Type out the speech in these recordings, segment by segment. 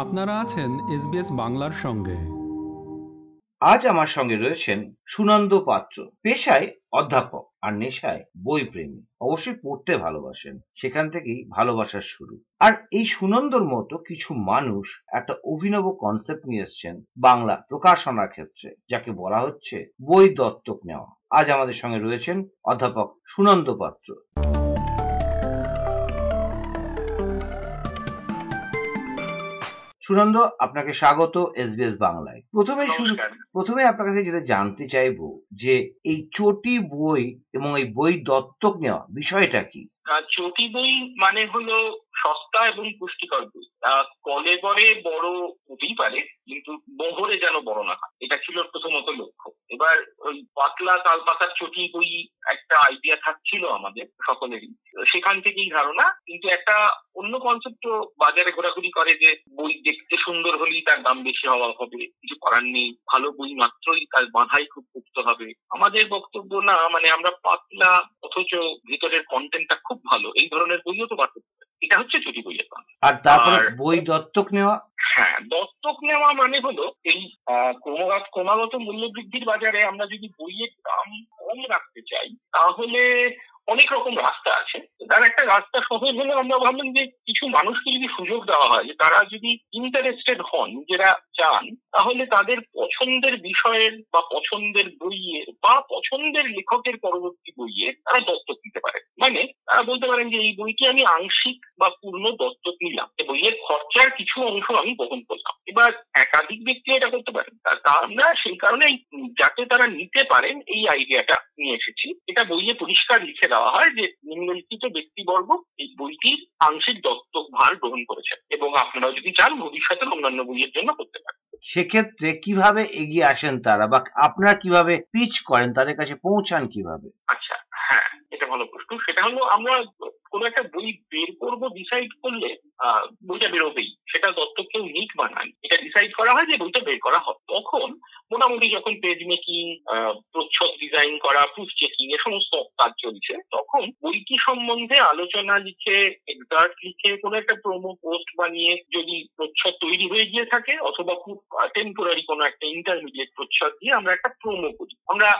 আপনারা আছেন এসবিএস বাংলার সঙ্গে। আজ আমার সঙ্গে রয়েছেন সুনন্দ পাত্র, পেশায় অধ্যাপক আর নেশায় বই প্রেমী অবশ্যই পড়তে ভালোবাসেন, সেখান থেকেই ভালোবাসার শুরু। আর এই সুনন্দর মতো কিছু মানুষ একটা অভিনব কনসেপ্ট নিয়ে এসছেন বাংলা প্রকাশনার ক্ষেত্রে, যাকে বলা হচ্ছে বই দত্তক নেওয়া। আজ আমাদের সঙ্গে রয়েছেন অধ্যাপক সুনন্দ পাত্র। সুনন্দ আপনাকে স্বাগত এস এসবিএস বাংলায়। প্রথমে শুরু প্রথমে আপনার কাছে যেটা জানতে চাইব যে এই চটি বই এবং এই বই দত্তক নেওয়া বিষয়টা কি? চটি বই মানে হলো সস্তা এবং পুষ্টিকর আহ, কলে গড়ে বড় হতেই পারে কিন্তু বহরে যেন বড় না হয়। এটা ছিল প্রথমত লক্ষ্য। এবার ওই পাতলা তাল পাতার চটি বই একটা আইডিয়া থাকছিল আমাদের সকলেরই। সেখান থেকেই ধারণা কিন্তু একটা অন্য কনসেপ্ট বাজারে ঘোরাঘুরি করে যে বই দেখতে সুন্দর হলেই তার দাম বেশি হওয়া হবে কিছু করার নেই। ভালো বই মাত্রই তার বাঁধাই খুব পুক্ত হবে। আমাদের বক্তব্য না মানে আমরা পাতলা অথচ ভিতরের কন্টেন্টটা খুব ভালো। এই ধরনের বইও তো বার করতে পারি। এটা হচ্ছে চটি বইয়ের আর তারপরে বই দত্তক নেওয়া? হ্যাঁ দত্তক নেওয়া মানে হলো এই আহ, ক্রমাগত ক্রমাগত মূল্য বৃদ্ধির বাজারে আমরা যদি বইয়ের দাম কম রাখতে চাই তাহলে অনেক রকম রাস্তা আছে। তার একটা রাস্তা সহজ হলে আমরা ভাবলাম যে কিছু মানুষকে যদি সুযোগ দেওয়া হয়, যে তারা যদি ইন্টারেস্টেড হন নিজেরা চান, তাহলে তাদের পছন্দের বিষয়ের বা পছন্দের বইয়ের বা পছন্দের লেখকের পরবর্তী বইয়ের তারা দত্তক নিতে পারে মানে তারা বলতে পারেন যে এই বইটি আমি আংশিক বা পূর্ণ দত্তক নিলাম। বইয়ের খরচার কিছু অংশ আমি বহন করলাম। এবার একাধিক ব্যক্তি এটা করতে পারেন। আমরা সেই কারণে যাতে তারা নিতে পারেন এই আইডিয়াটা নিয়ে এসেছি। এটা বইয়ে পরিষ্কার লিখে দেওয়া হয় যে নিম্নলিখিত ব্যক্তিবর্গ এই বইটির আংশিক দত্তক ভার গ্রহণ করেছেন এবং আপনারাও যদি চান ভবিষ্যতে অন্যান্য বইয়ের জন্য করতে পারেন। সেক্ষেত্রে কীভাবে এগিয়ে আসেন তারা বা আপনারা কীভাবে পিচ করেন তাদের কাছে পৌঁছান কীভাবে? আচ্ছা হ্যাঁ এটা ভালো প্রশ্ন। সেটা হলো আমরা কোনো একটা বই বের করব ডিসাইড করলে বইটা বেরোবেই। সেটা দত্তক কেউ নিক বা নাই এটা ডিসাইড করা হয় যে বইটা বের করা হয় তখন মোটামুটি যখন পেজ মেকিং প্রচ্ছদ ডিজাইন করা প্রুফ চেকিং এ সমস্ত কাজ চলছে, তখন বইটি সম্বন্ধে আলোচনা লিখে এক্সার্ট লিখে, কোনো একটা প্রোমো পোস্ট বানিয়ে যদি প্রচ্ছদ তৈরি হয়ে গিয়ে থাকে, অথবা খুব টেম্পোরারি কোনো একটা ইন্টারমিডিয়েট প্রচ্ছদ দিয়ে আমরা একটা প্রোমো করি। আমরা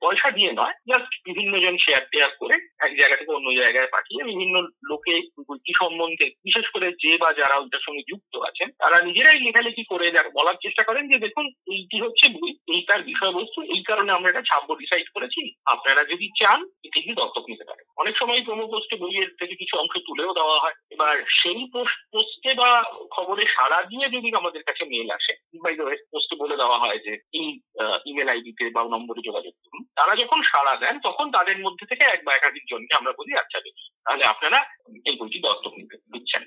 পয়সা দিয়ে নয় জাস্ট বিভিন্ন জন শেয়ার টেয়ার করে এক জায়গা থেকে অন্য জায়গায় পাঠিয়ে বিভিন্ন লোকে বইটি সম্বন্ধে, বিশেষ করে যে বা যারা ওইটার সঙ্গে যুক্ত আছেন, তারা নিজেরাই লেখালেখি করে বলার চেষ্টা করেন যে দেখুন, এইটি হচ্ছে বই, এই তার বিষয়বস্তু, এই কারণে আমরা এটা ছাপবো ডিসাইড করেছি। আপনারা যদি চান, এটি দিয়ে দত্তক নিতে পারেন। অনেক সময় প্রোমো পোস্টে বইয়ের থেকে কিছু অংশ তুলেও দেওয়া হয়। এবার সেই পোস্ট বা খবরে সাড়া দিয়ে যদি আমাদের কাছে মেল আসে বাই পোস্টে বলে দেওয়া হয় যে এই ইমেল আইডিতে বা নম্বরে যোগাযোগ করুন। তারা যখন সাড়া দেন তখন তাদের মধ্যে থেকে এক বা একাধিক জনকে আমরা বলি আচ্ছা তাহলে আপনারা এই বইটি দত্তক নিতে দিচ্ছেন।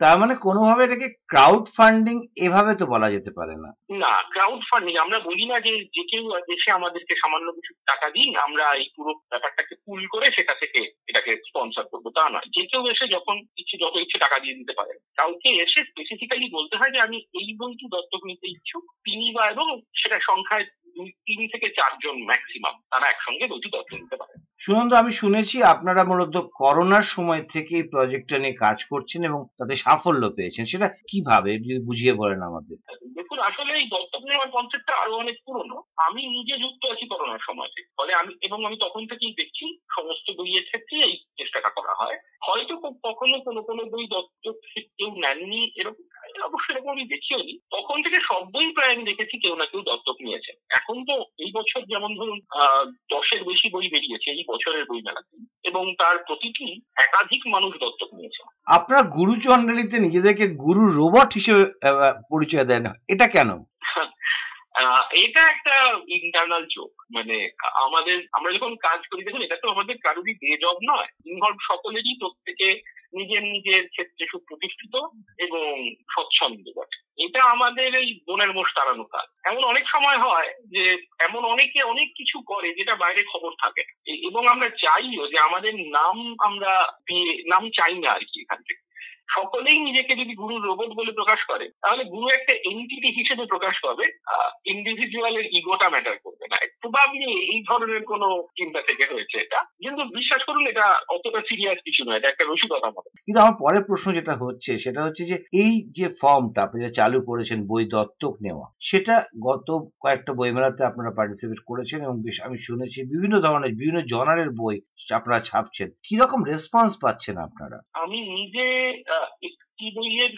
তার মানে কোনোভাবে এটাকে ক্রাউড ফান্ডিং এভাবে তো বলা যেতে পারে না। না ক্রাউড ফান্ডিং আমরা বলি না যে যে কেউ এসে আমাদেরকে সামান্য কিছু টাকা দিন আমরা এই পুরো ব্যাপারটাকে পুল করে সেটা থেকে এটাকে স্পন্সর করব তা নয়। যে কেউ এসে যখন ইচ্ছে যত ইচ্ছে টাকা দিয়ে দিতে পারে কাউকে এসে স্পেসিফিক্যালি বলতে হয় যে আমি এই বইটি দত্তক নিতে ইচ্ছুক। তিনি বা এবং সেটা সংখ্যায় দুই তিন থেকে চারজন ম্যাক্সিমাম তারা একসঙ্গে বইটি দত্তক নিতে পারে। সুনন্দ আমি শুনেছি আপনারা মূলত করোনার সময় থেকে এই প্রজেক্টটা নিয়ে কাজ করছেন এবং তাতে সাফল্য পেয়েছেন। সেটা কীভাবে যদি বুঝিয়ে বলেন আমাদের। দেখুন আসলে এই দত্তক নেওয়ার কনসেপ্টটা আরও অনেক পুরনো। আমি নিজে যুক্ত আছি করোনার সময় থেকে। ফলে আমি এবং আমি তখন থেকেই দেখছি সমস্ত বইয়ের ক্ষেত্রে এই চেষ্টাটা করা হয়। হয়তো কখনো কোনো কোনো বই দত্তক কেউ নেননি এরকম। অবশ্যই এরকম আমি দেখিও নি তখন থেকে সব বই প্রায় আমি দেখেছি কেউ না কেউ দত্তক নিয়েছে। এখন তো এই বছর যেমন ধরুন আহ, দশের বেশি বই বেরিয়েছে এই বছরের বই মেলাতে। এবং তার প্রতিটি একাধিক মানুষ দত্তক নিয়েছে। আপনারা গুরু চণ্ডালিতে নিজেদেরকে গুরু রোবট হিসেবে পরিচয় দেন। এটা কেন? আহ, এটা একটা ইন্টারনাল জোক মানে আমাদের আমরা যখন কাজ করি দেখুন এটা তো আমাদের কারোরই ডে জব নয়। ইনভলভ সকলেরই প্রত্যেকে নিজের নিজের ক্ষেত্রে সুপ্রতিষ্ঠিত এবং স্বচ্ছন্দ বটে এটা আমাদের এই বনের মোষ তাড়ানো কাজ। এমন অনেক সময় হয় যে এমন অনেকে অনেক কিছু করে যেটা বাইরে খবর থাকে। এবং আমরা চাইও যে আমাদের নাম আমরা নাম চাই না আর কি এখান থেকে। সকলেই নিজেকে যদি গুরু রোবট বলে প্রকাশ করে, তাহলে গুরু একটা এন্টিটি হিসেবে প্রকাশ পাবে। ইন্ডিভিজুয়ালের ইগোটা ম্যাটার প্রবাবলি এই ধরনের কোন চিন্তা থেকে হয়েছে এটা। কিন্তু বিশ্বাস করুন এটা অতটা সিরিয়াস কিছু নয় এটা একটা রসিকতা মতো কিন্তু আমার পরের প্রশ্ন যেটা হচ্ছে সেটা হচ্ছে যে এই যে ফর্মটা আপনি যে চালু করেছেন বই দত্তক নেওয়া সেটা গত কয়েকটা বইমেলাতে আপনারা পার্টিসিপেট করেছেন এবং বেশ আমি শুনেছি বিভিন্ন ধরনের বিভিন্ন জনারের বই আপনারা ছাপছেন। কীরকম রেসপন্স পাচ্ছেন আপনারা? আমি নিজে একটি বইয়ের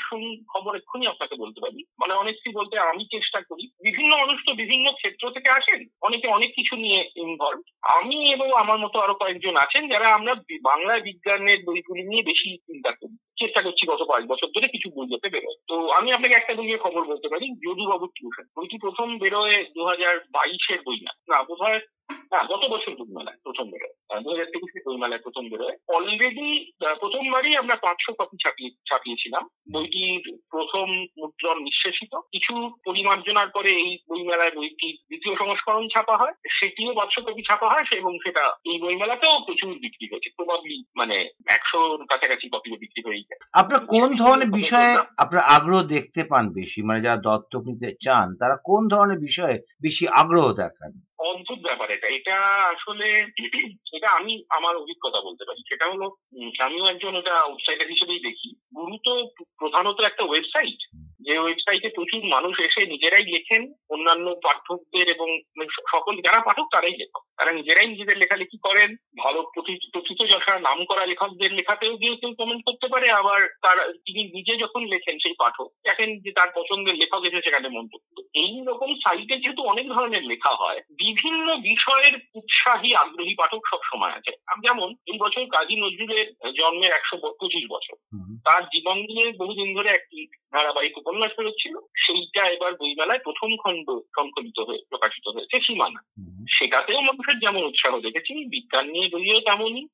খবর এক্ষুনি আপনাকে বলতে পারি। মানে অনেকটি বলতে আমি চেষ্টা করি। বিভিন্ন মানুষ তো বিভিন্ন ক্ষেত্র থেকে আসেন। অনেকে অনেক কিছু নিয়ে ইনভলভ আমি এবং আমার মতো আরও কয়েকজন আছেন যারা আমরা বাংলা বিজ্ঞানের বইগুলি নিয়ে বেশি চিন্তা করি। চেষ্টা করছি গত কয়েক বছর ধরে কিছু বই যাতে বেরোয়। তো আমি আপনাকে একটা বইয়ের খবর বলতে পারি, যদুবাবুর টিউশন। বইটি প্রথম বেরোয় দু হাজার বাইশের বই না। না বোধ হয় হ্যাঁ গত বছর বইমেলায় প্রথম বেরোয় দু হাজার তেইশে বইমেলায় প্রথম বেরোয় অলরেডি প্রথমবারই আমরা পাঁচশো কপি ছাপিয়ে, ছাপিয়েছিলাম। বইটির প্রথম মুদ্রণ নিঃশেষিত। কিছু পরিমার্জনার পরে এই বইমেলায় বইটির দ্বিতীয় সংস্করণ ছাপা হয়। সেটিও পাঁচশো কপি ছাপা হয় এবং সেটা এই বইমেলাতেও প্রচুর বিক্রি হয়েছে। প্রবাবলি মানে একশোর কাছাকাছি কপিও বিক্রি হয়ে যায়। আপনার কোন ধরনের বিষয়ে আপনার আগ্রহ দেখতে পান বেশি? মানে যারা দত্তক নিতে চান, তারা কোন ধরনের বিষয়ে বেশি আগ্রহ দেখান? অদ্ভুত ব্যাপার এটা। এটা আসলে এটা আমি আমার অভিজ্ঞতা বলতে পারি। সেটা হলো আমিও একজন এটা আউটসাইডার হিসেবেই দেখি। গুরু তো প্রধানত একটা ওয়েবসাইট যে ওয়েবসাইটে প্রচুর মানুষ এসে নিজেরাই লেখেন। অন্যান্য পাঠকদের এবং মানে সকল যারা পাঠক তারাই লেখক। তারা নিজেরাই নিজেদের লেখালেখি করেন ভালো প্রথি- প্রথিত যশা নাম করা লেখকদের লেখাতেও গিয়ে কেউ কমেন্ট করতে পারে আবার তার তিনি নিজে যখন লেখেন সেই পাঠক দেখেন যে তার পছন্দের লেখক এসে সেখানে মন্তব্য। এই রকম সাইটে যেহেতু অনেক ধরনের লেখা হয় বিভিন্ন বিষয়ের উৎসাহী আগ্রহী পাঠক সব সময় আছে। যেমন এই বছর কাজী নজরুলের জন্মের একশো পঁচিশ বছর। তার জীবন নিয়ে বহুদিন ধরে একটি ধারাবাহিক উপন্যাস বেরোচ্ছিল সেইটা এবার বইমেলায় প্রথম খণ্ড সংকলিত হয়ে প্রকাশিত হয়েছে সীমানা। সেটাতেও মানুষের যেমন উৎসাহ দেখেছি, বিজ্ঞান নিয়ে যদিও তেমনই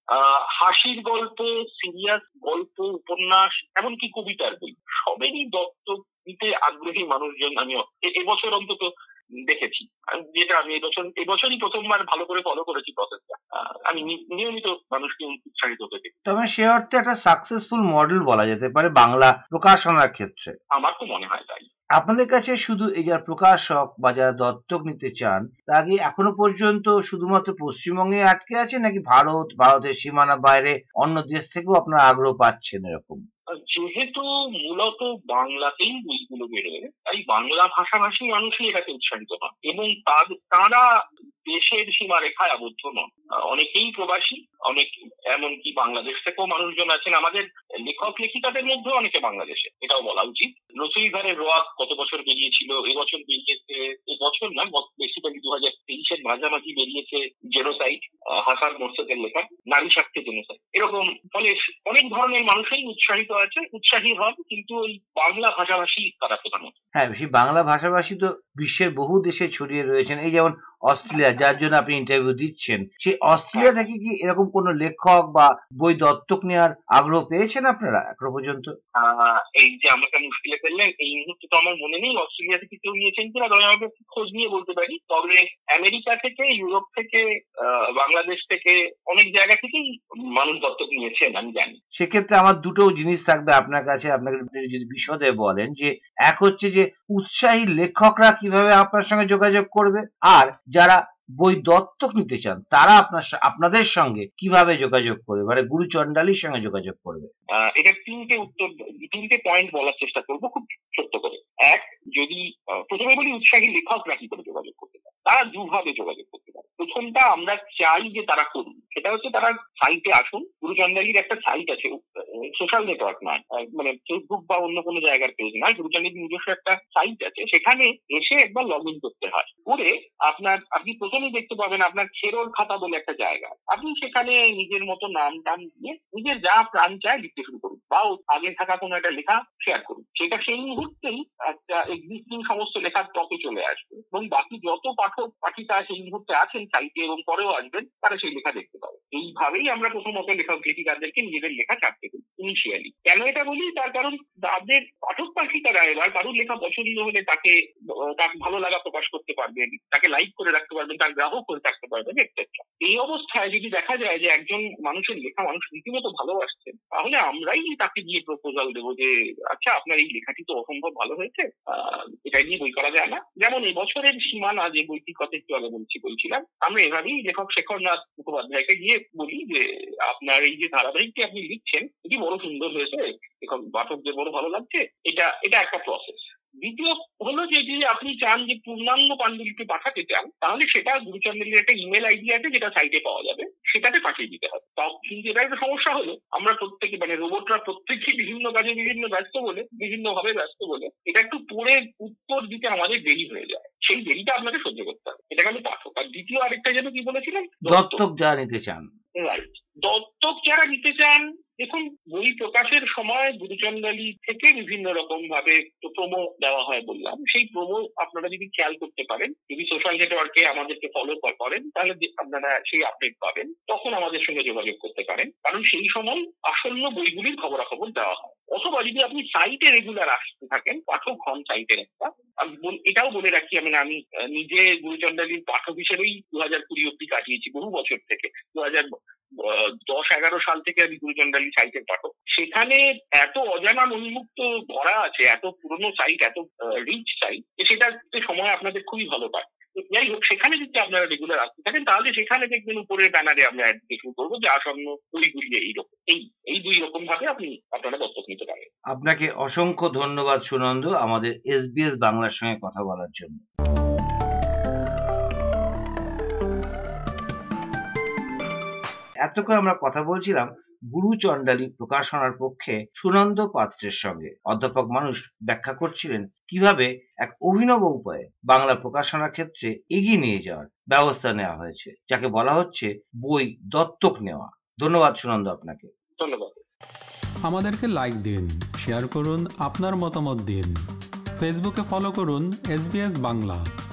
হাসির গল্প সিরিয়াস গল্প, উপন্যাস, এমনকি কবিতার বই, সবেরই দত্তক নিতে আগ্রহী মানুষজন আমি এবছর অন্তত দেখেছি। যেটা আমি এবছর এবছরই প্রথমবার ভালো করে ফলো করেছি প্রসেসটা আমি নিয়মিত মানুষকে উৎসাহিত হতে দেখি তবে সে অর্থে একটা সাকসেসফুল মডেল বলা যেতে পারে বাংলা প্রকাশনার ক্ষেত্রে। আমার তো মনে হয় তাই। আপনাদের কাছে শুধু এই যারা প্রকাশক বা যারা দত্তক নিতে চান তা কি এখনও পর্যন্ত শুধুমাত্র পশ্চিমবঙ্গে আটকে আছে নাকি ভারত ভারতের সীমানা বাইরে অন্য দেশ থেকেও আপনারা আগ্রহ পাচ্ছেন এরকম? যেহেতু মূলত বাংলাতেই বইগুলো বেরোয়, তাই বাংলা ভাষাভাষী মানুষই এটাকে উৎসাহিত হন এবং তার- দেশের সীমারেখায় আবদ্ধ নন। অনেকেই প্রবাসী, অনেক, এমনকি বাংলাদেশ থেকেও মানুষজন আছেন। আমাদের লেখক লেখিকাদের মধ্যে অনেকে বাংলাদেশে, এটাও বলা উচিত। রসুইধারের রোয়াক কত বছর বেরিয়েছিল, এবছর বেরিয়েছে, এবছর না বেসিক্যালি দু হাজার তেইশের মাঝামাঝি বেরিয়েছে জেনোসাইড হাসান মোর্চাদের লেখা নারী স্বার্থে জন্য এরকম ফলে অনেক ধরনের মানুষই উৎসাহিত আছে, উৎসাহী হন, কিন্তু ওই বাংলা ভাষাভাষী তারা প্রধানত। হ্যাঁ সেই বাংলা ভাষাভাষী তো বিশ্বের বহু দেশে ছড়িয়ে রয়েছেন। এই যেমন অস্ট্রেলিয়া যার জন্য আপনি ইন্টারভিউ দিচ্ছেন। সেই অস্ট্রেলিয়া থেকে কি এরকম কোনো লেখক বা বই দত্তক নেওয়ার আগ্রহ পেয়েছেন আপনারা এখনও পর্যন্ত? এই যে আমাকে মুশকিলে ফেললেন এই মুহূর্তে তো আমার মনে নেই অস্ট্রেলিয়া থেকে কেউ নিয়েছেন কিনা তবে আমাকে খোঁজ নিয়ে বলতে পারি। তবে আমেরিকা থেকে ইউরোপ থেকে বাংলাদেশ থেকে অনেক জায়গা থেকেই মানুষ দত্তক নিয়েছেন আমি জানি। সেক্ষেত্রে আমার দুটো জিনিস থাকবে আপনার কাছে। আপনাকে যদি বিশদে বলেন যে এক হচ্ছে যে উৎসাহী লেখকরা কীভাবে আপনার সঙ্গে যোগাযোগ করবে আর যারা বই দত্তক নিতে চান, তারা আপনার আপনাদের সঙ্গে কীভাবে যোগাযোগ করবে? মানে গুরু চন্ডালির সঙ্গে যোগাযোগ করবে। এটা তিনটে উত্তর, তিনটে পয়েন্ট বলার চেষ্টা করব খুব সত্য করে। এক, যদি প্রথমে বলি উৎসাহী লেখকরা কি করে যোগাযোগ করতে পারে? তারা দুভাবে যোগাযোগ করতে পারে। প্রথমটা আমরা চাই যে তারা করুন সেটা হচ্ছে তারা সাইটে আসুন। গুরুচন্দালির একটা সাইট আছে সোশ্যাল নেটওয়ার্ক নয় মানে ফেসবুক বা অন্য কোনো জায়গার পেজ নয় গুরুচন্দালির নিজস্ব একটা সাইট আছে। সেখানে এসে একবার লগ ইন করতে হয়। করে আপনার, আপনি প্রথমেই দেখতে পাবেন আপনার খেরোর খাতা বলে একটা জায়গা। আপনি সেখানে নিজের মতো নাম টাম দিয়ে নিজের যা প্রাণ চায় লিখতে শুরু করুন। বা আগে থাকা কোনো একটা লেখা শেয়ার করুন। সেটা সেই মুহূর্তেই একটা এক্সিস্টিং সমস্ত লেখার টপে চলে আসবে। এবং বাকি যত পাঠক, পাঠিকা সেই মুহূর্তে আছেন সাইটে এবং পরেও আসবেন, তারা সেই লেখা দেখতে পাবে এইভাবেই আমরা প্রথমত লেখক লেখিকাদেরকে নিজেদের লেখা ছাড়তে করি ইনিশিয়ালি কেন এটা বলি? তার কারণ তাদের পাঠক পাখিকারা এবার কারোর লেখা পছন্দ হলে তাকে, তার ভালো লাগা প্রকাশ করতে পারবেন, তাকে লাইক করে রাখতে পারবেন, তার গ্রাহক করে থাকতে পারবেন এটসেট্রা এই অবস্থায় যদি দেখা যায় যে একজন মানুষের লেখা, মানুষ রীতিমতো ভালোবাসছেন তাহলে আমরাই তাকে গিয়ে প্রপোজাল দেবো যে আচ্ছা আপনার এই লেখাটি তো অসম্ভব ভালো হয়েছে এটা নিয়ে বই করা যায় না। যেমন এবছরের সীমানা যে বইটির কথা একটু আগে বলছি, বলছিলাম, আমরা এভাবেই লেখক শেখরনাথ মুখোপাধ্যায়কে গিয়ে বলি যে, আপনার এই যে ধারাবাহিকটি আপনি লিখছেন, এটি বড় সুন্দর হয়েছে। এখন পাঠকদের বড় ভালো লাগছে। এটা এটা একটা প্রসেস দ্বিতীয় হলো যে যদি আপনি চান যে পূর্ণাঙ্গ পাণ্ডুলিপি পাঠাতে চান তাহলে সেটা গুরুচন্দ্রের একটা ইমেল আইডি আছে যেটা সাইটে পাওয়া যাবে। সেটাতে পাঠিয়ে দিতে হবে। কিন্তু এটা একটা সমস্যা হলো। আমরা প্রত্যেকে মানে রোবটরা প্রত্যেকেই বিভিন্ন কাজে বিভিন্ন ব্যস্ত বলে বিভিন্ন ভাবে ব্যস্ত বলে এটা একটু পড়ে উত্তর দিতে আমাদের দেরি হয়ে যায়। সেই দেরিটা আপনাকে সহ্য করতে হবে। এটা গেল পাঠক। আর দ্বিতীয় আরেকটা যেন কি বলেছিলেন? দত্তক যারা নিতে চান। রাইট দত্তক যারা নিতে চান দেখুন, বই প্রকাশের সময় গুরুচন্দালি থেকে বিভিন্ন রকম ভাবে প্রোমো দেওয়া হয় বললাম। সেই প্রোমো আপনারা যদি খেয়াল করতে পারেন, যদি সোশ্যাল নেটওয়ার্কে আমাদেরকে ফলো করেন, তাহলে আপনারা সেই আপডেট পাবেন, তখন আমাদের সঙ্গে যোগাযোগ করতে পারেন। কারণ সেই সময় আসন্ন বইগুলির খবরাখবর দেওয়া হয়। অথবা যদি আপনি সাইটে রেগুলার আসতে থাকেন, পাঠক হন সাইটের একটা এটাও বলে রাখি, আমি আমি নিজে গুরুচন্দালির পাঠক হিসেবেই দু হাজার কুড়ি অব্দি কাটিয়েছি বহু বছর থেকে। দু হাজার দশ এগারো সাল থেকে আমি গুরুচন্ডালী সাইটের পাঠক সেখানে এত অজানা উন্মুক্ত ভরা আছে, এত পুরনো সাইট এত রিচ সাইট সেটাতে সময় আপনাদের খুবই ভালো পায়। যাই হোক, সেখানে যদি আপনারা রেগুলার আসতে থাকেন, তাহলে সেখানে দেখবেন উপরের ব্যানারে আমরা অ্যাড দিতে শুরু করব, যে আসন্ন বইগুলি এইরকম এই এই দুই রকম ভাবে আপনি আপনারা দত্তক নিতে পারেন। আপনাকে অসংখ্য ধন্যবাদ সুনন্দ আমাদের এসবিএস বাংলার সঙ্গে কথা বলার জন্য। এতক্ষণ আমরা কথা বলছিলাম গুরু চণ্ডালী প্রকাশনার পক্ষে সুনন্দ পাত্রের সঙ্গে। অধ্যাপক মানুষ ব্যাখ্যা করছিলেন কীভাবে এক অভিনব উপায়ে বাংলা প্রকাশনার ক্ষেত্রে এগিয়ে নিয়ে যাওয়ার ব্যবস্থা নেওয়া হয়েছে যাকে বলা হচ্ছে বই দত্তক নেওয়া। ধন্যবাদ সুনন্দ আপনাকে। ধন্যবাদ। আমাদেরকে লাইক দিন শেয়ার করুন আপনার মতামত দিন। ফেসবুকে ফলো করুন এস বাংলা।